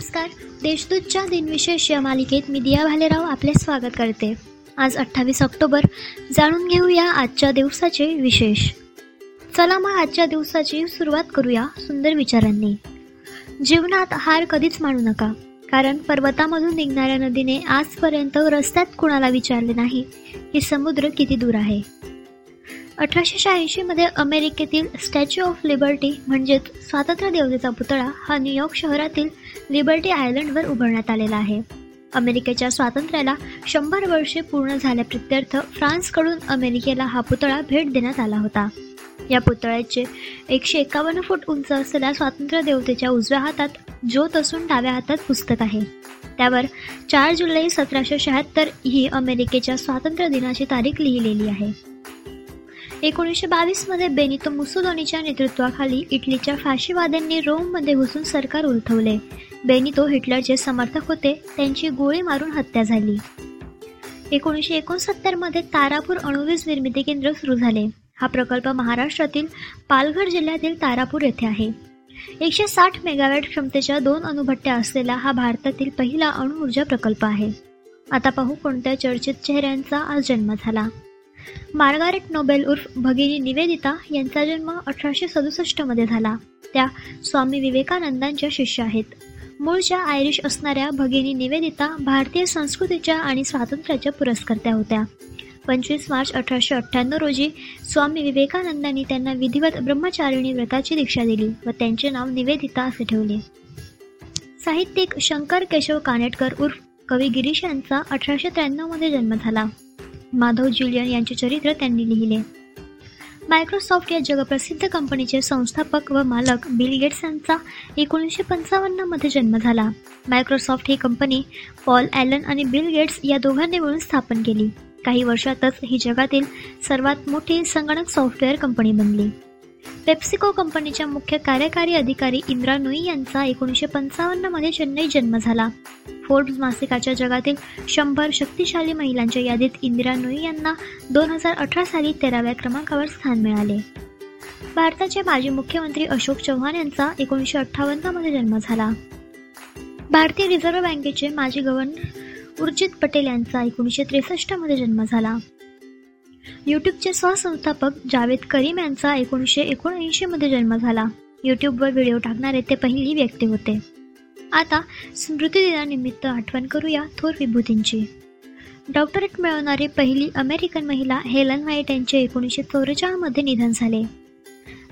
नमस्कार. देशदूतच्या दिनविशेष या मालिकेत मी दिया भालेराव आपले स्वागत करते. आज अठ्ठावीस ऑक्टोबर. जाणून घेऊया आजच्या दिवसाचे विशेष. चला मग आजच्या दिवसाची सुरुवात करूया सुंदर विचारांनी. जीवनात हार कधीच मानू नका. कारण पर्वतामधून निघणाऱ्या नदीने आजपर्यंत रस्त्यात कुणाला विचारले नाही. की समुद्र किती दूर आहे? अठराशे शहाऐंशीमध्ये अमेरिकेतील स्टॅच्यू ऑफ लिबर्टी म्हणजेच स्वातंत्र्य देवतेचा पुतळा हा न्यूयॉर्क शहरातील लिबर्टी आयलंडवर उभारण्यात आलेला आहे. अमेरिकेच्या स्वातंत्र्याला शंभर वर्षे पूर्ण झाल्याप्रित्यर्थ फ्रान्सकडून अमेरिकेला हा पुतळा भेट देण्यात आला होता. या पुतळ्याचे एकशे एकावन्न फूट उंच असलेल्या स्वातंत्र्य देवतेच्या उजव्या हातात ज्योत असून डाव्या हातात पुस्तक आहे. त्यावर चार जुलै सतराशे शहात्तर ही अमेरिकेच्या स्वातंत्र्य दिनाची तारीख लिहिलेली आहे. एकोणीसशे बावीसमध्ये बेनितो मुसोलोनीच्या नेतृत्वाखाली इटलीच्या फाशीवाद्यांनी रोममध्ये घुसून सरकार उलथवले. बेनितो हिटलरचे समर्थक होते त्यांची गोळी मारून हत्या झाली. एकोणीसशे एकोणसत्तरमध्ये तारापूर अणुवीज निर्मिती केंद्र सुरू झाले. हा प्रकल्प महाराष्ट्रातील पालघर जिल्ह्यातील तारापूर येथे आहे. एकशे साठ मेगावॅट क्षमतेच्या दोन अणुभट्ट्या असलेला हा भारतातील पहिला अणुऊर्जा प्रकल्प आहे. आता पाहू कोणत्या चर्चित चेहऱ्यांचा आज जन्म झाला. मार्गारेट नोबेल उर्फ भगिनी निवेदिता यांचा जन्म अठराशे सदुसष्टमध्ये झाला. त्या स्वामी विवेकानंदांच्या शिष्य आहेत. मूळच्या आयरिश असणाऱ्या भगिनी निवेदिता भारतीय संस्कृतीच्या आणि स्वातंत्र्याच्या पुरस्कर्त्या होत्या. पंचवीस मार्च अठराशे अठ्ठ्याण्णव रोजी स्वामी विवेकानंदांनी त्यांना विधिवत ब्रह्मचारिणी व्रताची दीक्षा दिली व त्यांचे नाव निवेदिता असे ठेवले. साहित्यिक शंकर केशव कानेटकर उर्फ कवी गिरीश यांचा अठराशे त्र्याण्णवमध्ये जन्म झाला. माधव जुलियन यांचे चरित्र त्यांनी लिहिले. मायक्रोसॉफ्ट या जगप्रसिद्ध कंपनीचे संस्थापक व मालक बिल गेट्स यांचा एकोणीसशे पंचावन्नमध्ये जन्म झाला. मायक्रोसॉफ्ट ही कंपनी पॉल ॲलन आणि बिल गेट्स या दोघांनी मिळून स्थापन केली. काही वर्षातच ही जगातील सर्वात मोठी संगणक सॉफ्टवेअर कंपनी बनली. पेप्सिको कंपनीच्या मुख्य कार्यकारी अधिकारी इंद्रा नुई यांचा एकोणीसशे पंचावन्नमध्ये चेन्नई जन्म झाला. फोर्ब्स मासिकाच्या जगातील शंभर शक्तिशाली महिलांच्या यादीत इंदिरा नुई यांना दोन हजार अठरा साली तेराव्या क्रमांकावर स्थान मिळाले. भारताचे माजी मुख्यमंत्री अशोक चव्हाण यांचा एकोणीसशे अठ्ठावन्नमध्ये जन्म झाला. भारतीय रिझर्व्ह बँकेचे माजी गव्हर्नर उर्जित पटेल यांचा एकोणीसशे त्रेसष्टमध्ये जन्म झाला. यूट्यूबचे सहसंस्थापक जावेद करीम यांचा एकोणीसशे एकोणऐंशीमध्ये जन्म झाला. यूट्यूबवर व्हिडिओ टाकणारे ते पहिली व्यक्ती होते. आता स्मृतिदिनानिमित्त आठवण करूया थोर विभूतींची. डॉक्टरेट मिळवणारी पहिली अमेरिकन महिला हेलन व्हाईट यांचे एकोणीसशे चौवेचाळमध्ये निधन झाले.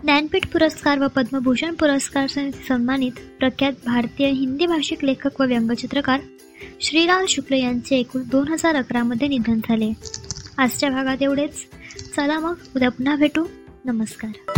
ज्ञानपीठ पुरस्कार व पद्मभूषण पुरस्कार सन्मानित प्रख्यात भारतीय हिंदी भाषिक लेखक व व्यंगचित्रकार श्रीलाल शुक्ल यांचे एकूण दोन हजार अकरामध्ये निधन झाले. आजच्या भागात एवढेच. चला मग उद्या पुन्हा भेटू. नमस्कार.